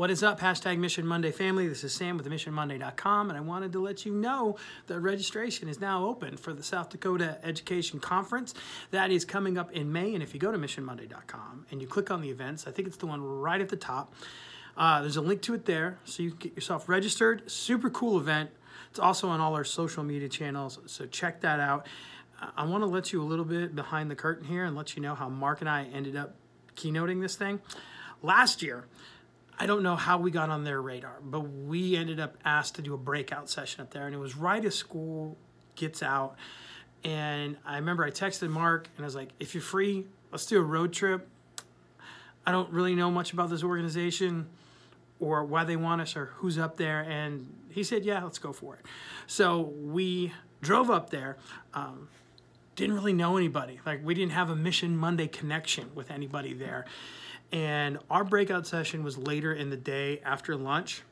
What is up, hashtag Mission Monday family? This is Sam with MissionMonday.com, and I wanted to let you know that registration is now open for the South Dakota Education Conference. That is coming up in May, and if you go to MissionMonday.com and you click on the events, I think it's the one right at the top. Uh, there's a link to it there, so you can get yourself registered. Super cool event. It's also on all our social media channels, so check that out. I want to let you a little bit behind the curtain here and let you know how Mark and I ended up keynoting this thing. Last year, I don't know how we got on their radar, but we ended up asked to do a breakout session up there, and it was right as school gets out. And I remember I texted Mark and I was like, if you're free, let's do a road trip. I don't really know much about this organization or why they want us or who's up there. And he said, yeah, let's go for it. So we drove up there. Um, didn't really know anybody. Like we didn't have a Mission Monday connection with anybody there. And our breakout session was later in the day after lunch,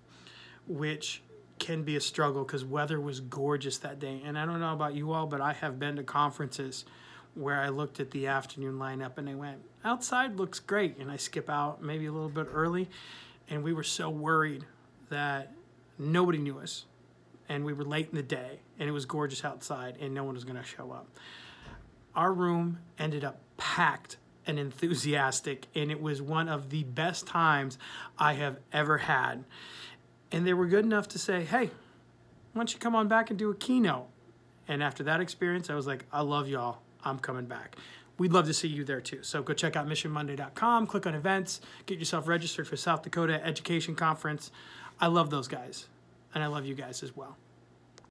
which can be a struggle because weather was gorgeous that day. And I don't know about you all, but I have been to conferences where I looked at the afternoon lineup and I went, outside looks great. And I skip out maybe a little bit early. And we were so worried that nobody knew us. And we were late in the day and it was gorgeous outside and no one was going to show up. Our room ended up packed and enthusiastic, and it was one of the best times I have ever had. And they were good enough to say, hey, why don't you come on back and do a keynote? And after that experience, I was like, I love y'all. I'm coming back. We'd love to see you there too. So go check out missionmonday.com, click on events, get yourself registered for South Dakota Education Conference. I love those guys, and I love you guys as well.